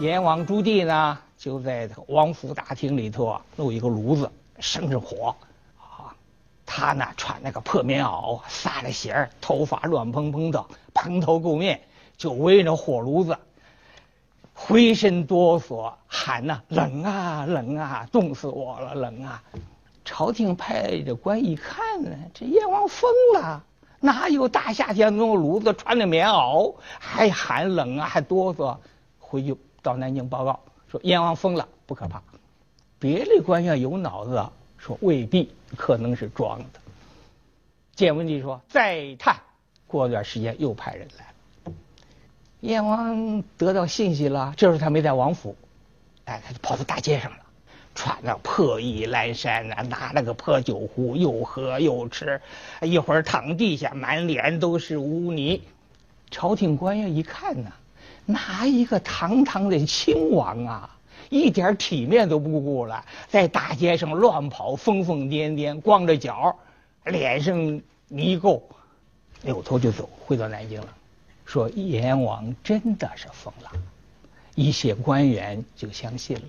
阎王朱棣呢，就在王府大厅里头啊，弄一个炉子，生着火，啊，他呢穿那个破棉袄，撒着鞋，头发乱蓬蓬的，蓬头垢面，就围着火炉子，浑身哆嗦，喊呐：“冷啊，冷啊，冻死我了，冷啊！”朝廷派的官一看呢，这阎王疯了，哪有大夏天弄炉子，穿着棉袄，还喊冷啊，还哆嗦，回去。到南京报告说燕王疯了，不可怕。别的官员有脑子啊，说未必，可能是装的。建文帝说再探，过段时间又派人来了。阎王得到信息了，这时候他没在王府，哎，他就跑到大街上了，穿着破衣烂衫呐，拿了个破酒壶，又喝又吃，一会儿躺地下，满脸都是污泥。朝廷官员一看呢。哪一个堂堂的亲王啊，一点体面都不顾了，在大街上乱跑，疯疯癫癫，光着脚，脸上泥垢，扭头就走，回到南京了。说阎王真的是疯了，一些官员就相信了。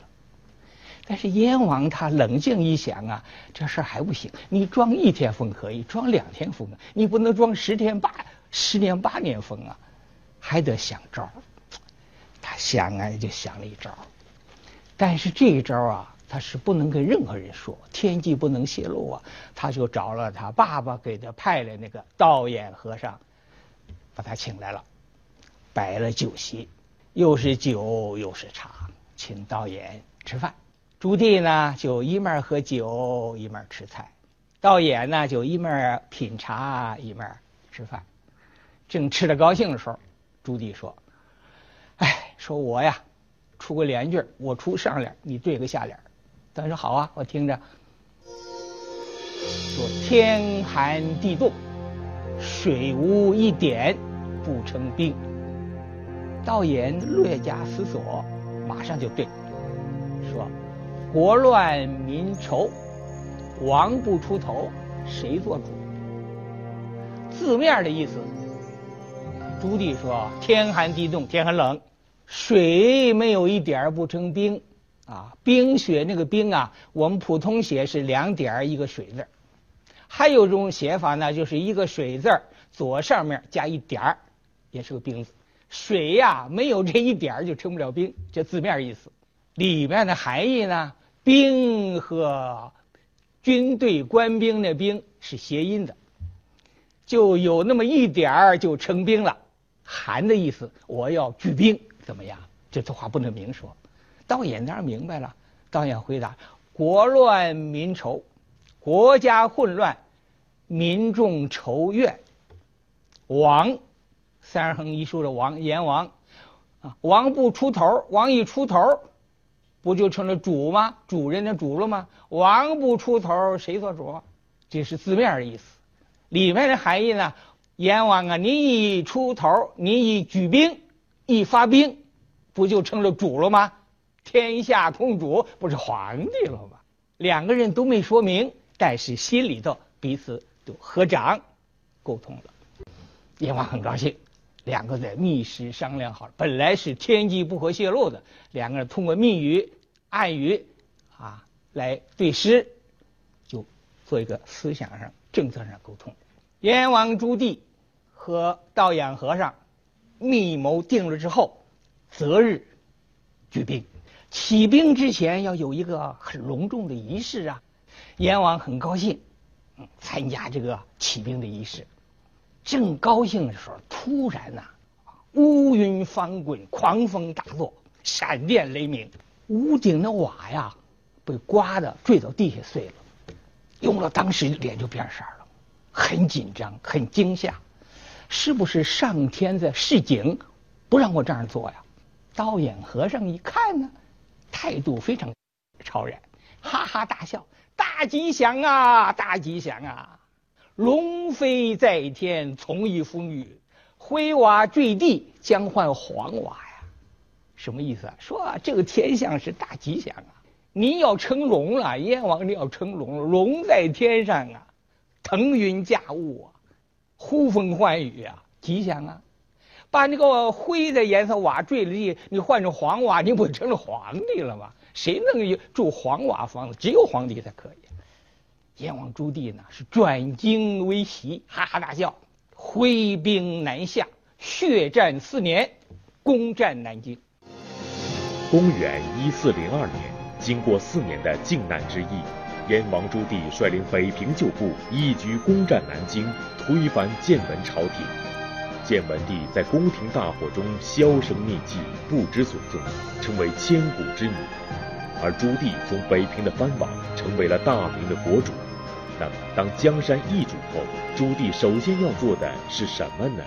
但是燕王他冷静一想啊，这事还不行，你装一天疯可以，装两天疯，你不能装十天八十年八年疯啊，还得想招儿。想啊，就想了一招，但是这一招啊，他是不能跟任何人说，天机不能泄露啊。他就找了他爸爸给他派来那个道眼和尚，把他请来了，摆了酒席，又是酒又是茶，请道眼吃饭。朱棣呢，就一面喝酒一面吃菜，道眼呢就一面品茶一面吃饭。正吃得高兴的时候，朱棣说。哎说我呀，出个联句我出上联，你对个下联。他说好啊，我听着。说天寒地冻，水无一点不成冰。道言略加思索，马上就对。说国乱民愁，王不出头，谁做主？字面的意思，朱棣说天寒地冻，天很冷。水没有一点不成冰，啊，冰雪那个冰啊，我们普通写是两点一个水字还有一种写法呢，就是一个水字左上面加一点儿，也是个冰字。水呀，没有这一点就成不了冰，这字面意思。里面的含义呢，冰和军队官兵的兵是谐音的，就有那么一点儿就成冰了，寒的意思，我要举兵。怎么样？这句话不能明说。导演当然明白了。导演回答：“国乱民愁，国家混乱，民众仇怨。王，三横一竖的王，阎王啊，王不出头，王一出头，不就成了主吗？主人的主了吗？王不出头，谁做主？这是字面的意思。里面的含义呢？阎王啊，你一出头，你一举兵。”一发兵，不就成了主了吗？天下共主，不是皇帝了吗？两个人都没说明，但是心里头彼此都合掌沟通了。燕王很高兴，两个在密室商量好了。本来是天机不可泄露的，两个人通过密语、暗语啊来对诗，就做一个思想上、政策上沟通。燕王朱棣和道衍和尚。密谋定了之后，择日举兵。起兵之前要有一个很隆重的仪式啊。阎王很高兴，参加这个起兵的仪式。正高兴的时候，突然呐，乌云翻滚，狂风大作，闪电雷鸣，屋顶的瓦呀被刮的坠到地下碎了。用了当时脸就变色了，很紧张，很惊吓。是不是上天在示警，不让我这样做呀？道眼和尚一看呢，态度非常超然，哈哈大笑：“大吉祥啊，大吉祥啊！龙飞在天，从一风雨；灰瓦坠地，将换黄瓦呀！”什么意思啊？说这个天象是大吉祥啊！你要成龙了，阎王你要成龙，龙在天上啊，腾云驾雾啊！呼风唤雨啊，吉祥啊！把那个灰的颜色瓦坠了地，你换成黄瓦，你不成了皇帝了吗？谁能住黄瓦房子？只有皇帝才可以。燕王朱棣呢，是转惊为喜，哈哈大笑，挥兵南下，血战四年，攻占南京。公元一四零二年，经过四年的靖难之役，燕王朱棣率领北平旧部一举攻占南京，推翻建文朝廷。建文帝在宫廷大火中销声匿迹，不知所踪，成为千古之谜。而朱棣从北平的藩王，成为了大明的国主。那么，当江山易主后，朱棣首先要做的是什么呢？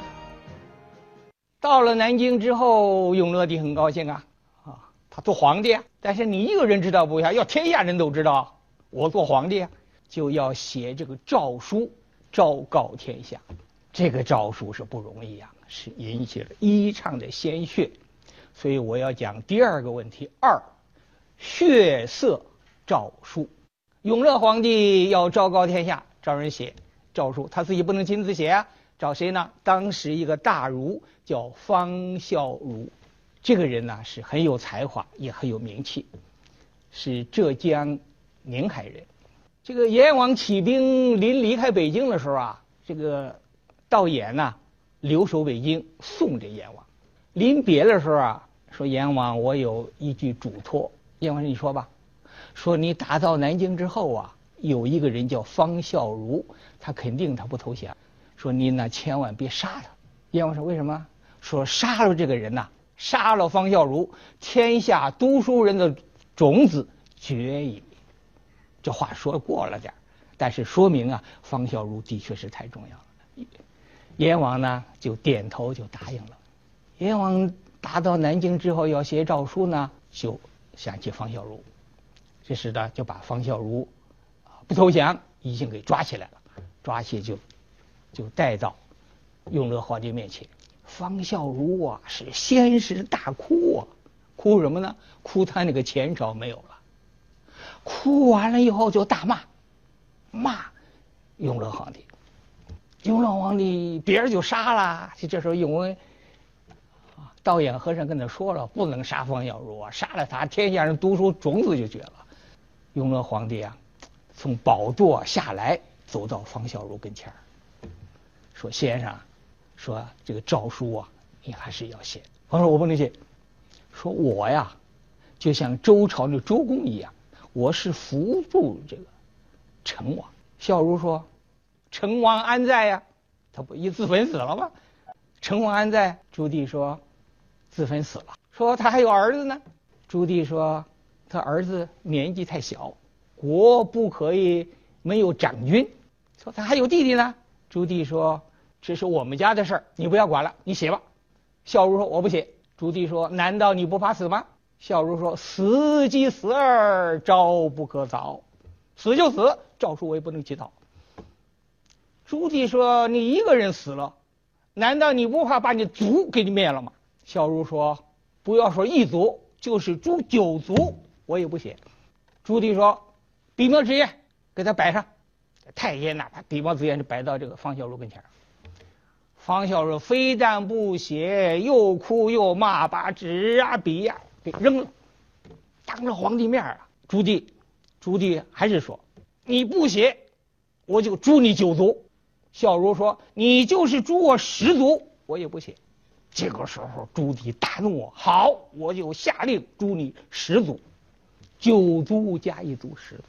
到了南京之后，永乐帝很高兴啊，啊，他做皇帝啊。但是你一个人知道不行，要天下人都知道我做皇帝啊，就要写这个诏书，昭告天下。这个诏书是不容易啊，是引起了一场的鲜血，所以我要讲第二个问题：二，血色诏书。永乐皇帝要昭告天下，找人写诏书，他自己不能亲自写啊，找谁呢？当时一个大儒叫方孝孺，这个人呢是很有才华，也很有名气，是浙江宁海人。这个燕王起兵临离开北京的时候啊，这个。道衍呐，留守北京送这燕王。临别的时候啊，说燕王，我有一句嘱托。燕王，你说吧。说你打到南京之后啊，有一个人叫方孝孺，他肯定他不投降。说您呢，千万别杀他。燕王说为什么？说杀了这个人呐，杀了方孝孺，天下读书人的种子绝矣。这话说过了点但是说明啊，方孝孺的确是太重要了。燕王呢就点头就答应了。燕王打到南京之后要写诏书呢，就想起方孝孺，这时呢就把方孝孺不投降已经给抓起来了，抓起就就带到永乐皇帝面前。方孝孺啊是先是大哭啊，哭什么呢？哭他那个前朝没有了。哭完了以后就大骂，骂永乐皇帝。永乐皇帝别人就杀了，就这时候因为道衍和尚跟他说了，不能杀方孝孺啊，杀了他，天下人读书种子就绝了。永乐皇帝啊，从宝座下来，走到方孝孺跟前儿，说：“先生，说这个诏书啊，你还是要写。”方说：“我不能写。”说：“我呀，就像周朝的周公一样，我是扶助这个成王。”孝孺说。成王安在呀？他不一自焚死了吗？成王安在？朱棣说，自焚死了。说他还有儿子呢。朱棣说，他儿子年纪太小，国不可以没有长君。说他还有弟弟呢。朱棣说，这是我们家的事儿，你不要管了，你写吧。孝孺说我不写。朱棣说，难道你不怕死吗？孝孺说，死即死儿，朝不可早，死就死，诏书我也不能起草。朱棣说：“你一个人死了，难道你不怕把你族给你灭了吗？”孝孺说：“不要说一族，就是诛九族，我也不写。”朱棣说：“笔墨纸砚，给他摆上。”太监呐，把笔墨纸砚就摆到这个方孝孺跟前方孝孺非但不写，又哭又骂，把纸啊笔呀给扔了，当着皇帝面啊。朱棣，朱棣还是说：“你不写，我就诛你九族。”孝孺说：“你就是诛我十族，我也不写。”这个时候，朱棣大怒：“好，我就下令诛你十族，九族加一族，十族。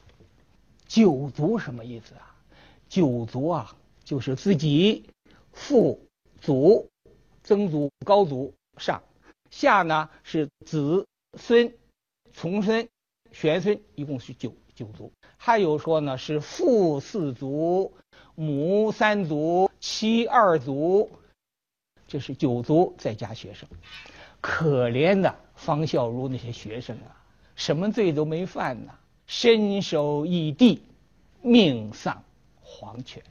九族什么意思啊？九族啊，就是自己父、祖、曾祖、高祖上，下呢是子孙、从孙、玄孙，一共是九九族。还有说呢，是父四族。”母三族，妻二族，这是九族，再加学生。可怜的方孝孺那些学生啊，什么罪都没犯呐，身首异地，命丧黄泉。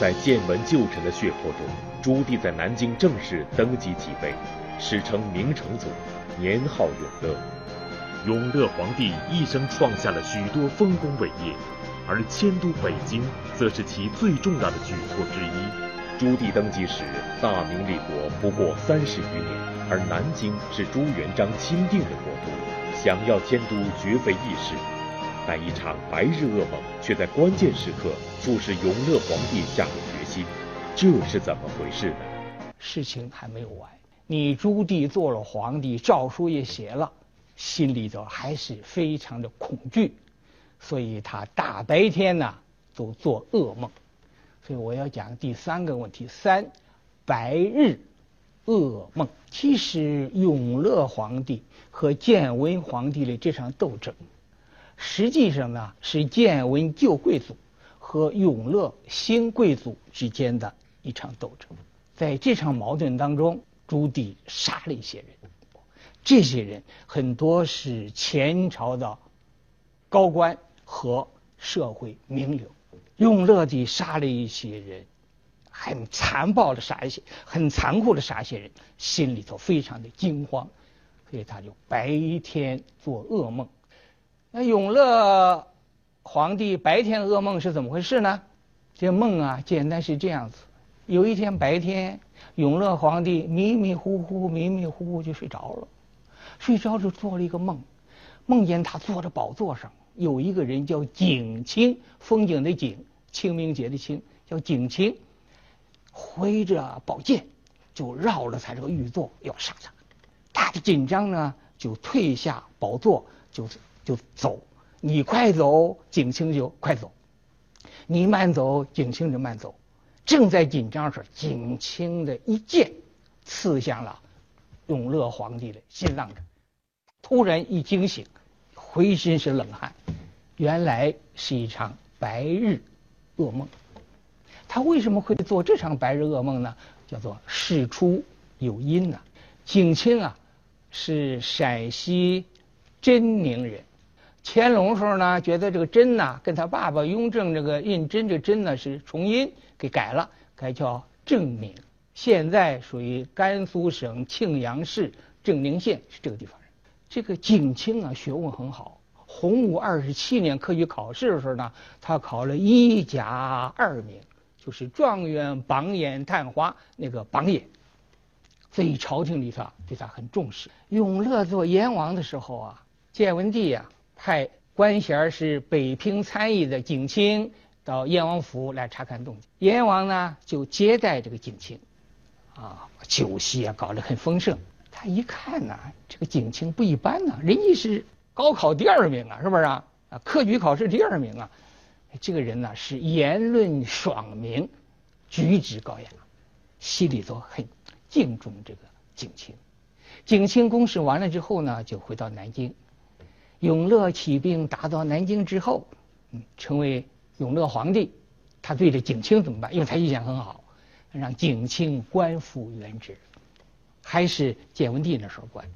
在建文旧臣的血泊中，朱棣在南京正式登基即位，史称明成祖，年号永乐。永乐皇帝一生创下了许多丰功伟业。而迁都北京，则是其最重要的举措之一。朱棣登基时，大明立国不过三十余年，而南京是朱元璋钦定的国都，想要迁都绝非易事。但一场白日噩梦却在关键时刻促使永乐皇帝下了决心，这是怎么回事呢？事情还没有完，你朱棣做了皇帝，诏书也写了，心里头还是非常的恐惧，所以他大白天呢都做噩梦。所以我要讲第三个问题：三，白日噩梦。其实永乐皇帝和建文皇帝的这场斗争，实际上呢是建文旧贵族和永乐新贵族之间的一场斗争。在这场矛盾当中，朱棣杀了一些人，这些人很多是前朝的高官和社会名流。永乐帝杀了一些人，很残暴的杀一些，很残酷的杀一些人，心里头非常的惊慌，所以他就白天做噩梦。那永乐皇帝白天噩梦是怎么回事呢？这梦啊，简单是这样子：有一天白天，永乐皇帝迷迷糊糊、迷迷糊糊就睡着了，睡着就做了一个梦，梦见他坐在宝座上。有一个人叫景清，风景的景，清明节的清，叫景清，挥着宝剑就绕着他这个玉座要杀他，他的紧张呢就退下宝座就就走，你快走，景清就快走；你慢走，景清就慢走。正在紧张时，景清的一剑刺向了永乐皇帝的心脏上，突然一惊醒。浑身是冷汗，原来是一场白日噩梦。他为什么会做这场白日噩梦呢？叫做事出有因呐。景清啊，是陕西真宁人。乾隆时候呢，觉得这个真呐，跟他爸爸雍正这个胤禛这真呢是重音，给改了，改叫正名。现在属于甘肃省庆阳市正宁县，是这个地方。这个景清啊，学问很好。洪武二十七年科举考试的时候呢，他考了一甲二名，就是状元榜眼探花那个榜眼。所以朝廷里头对他很重视。永乐做燕王的时候啊，建文帝呀派官衔是北平参议的景清到燕王府来查看动静。燕王呢就接待这个景清，啊，酒席啊搞得很丰盛。他一看呐，这个景清不一般呐，人家是高考第二名啊，是不是啊？啊，科举考试第二名啊，这个人呢是言论爽明，举止高雅，心里头很敬重这个景清。景清公事完了之后呢，就回到南京。永乐起兵打到南京之后，嗯，成为永乐皇帝，他对这景清怎么办？因为他印象很好，让景清官复原职。还是建文帝那时候官，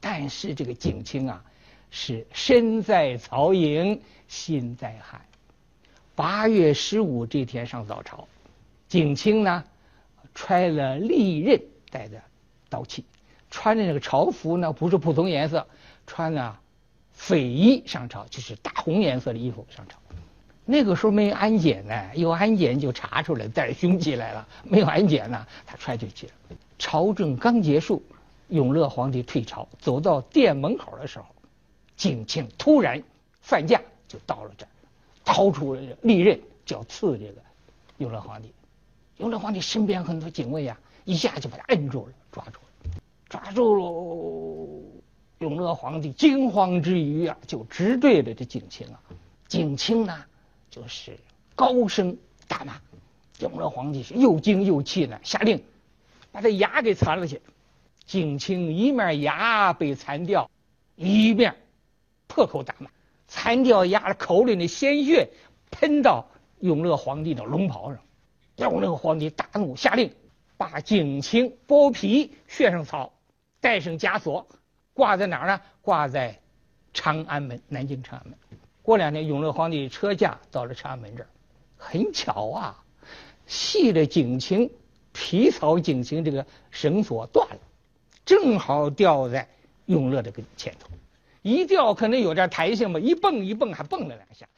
但是这个景清啊，是身在曹营心在汉。八月十五这天上早朝，景清呢揣了利刃，带着刀器，穿的那个朝服呢不是普通颜色，穿了匪衣上朝，就是大红颜色的衣服上朝。那个时候没有安检呢，有安检就查出来带着凶器来了，没有安检呢，他揣就去了。朝政刚结束，永乐皇帝退朝，走到殿门口的时候，景庆突然犯驾，就到了这儿，掏出利刃就要刺这个永乐皇帝。永乐皇帝身边很多警卫呀，一下就把他摁住了，抓住了，抓住了。永乐皇帝惊慌之余啊，就直对着这景清啊。景清呢，就是高声大骂。永乐皇帝是又惊又气呢，下令。把他牙给残了去，景清一面牙被残掉，一面破口大骂，残掉牙的口里的鲜血喷到永乐皇帝的龙袍上，永乐皇帝大怒，下令把景清剥皮、血上草，戴上枷锁，挂在哪儿呢？挂在长安门，南京长安门。过两天，永乐皇帝车驾到了长安门这儿，很巧啊，系着警情。皮草警情，这个绳索断了，正好掉在永乐这个前头，一掉可能有点弹性吧，一蹦一蹦还蹦了两下，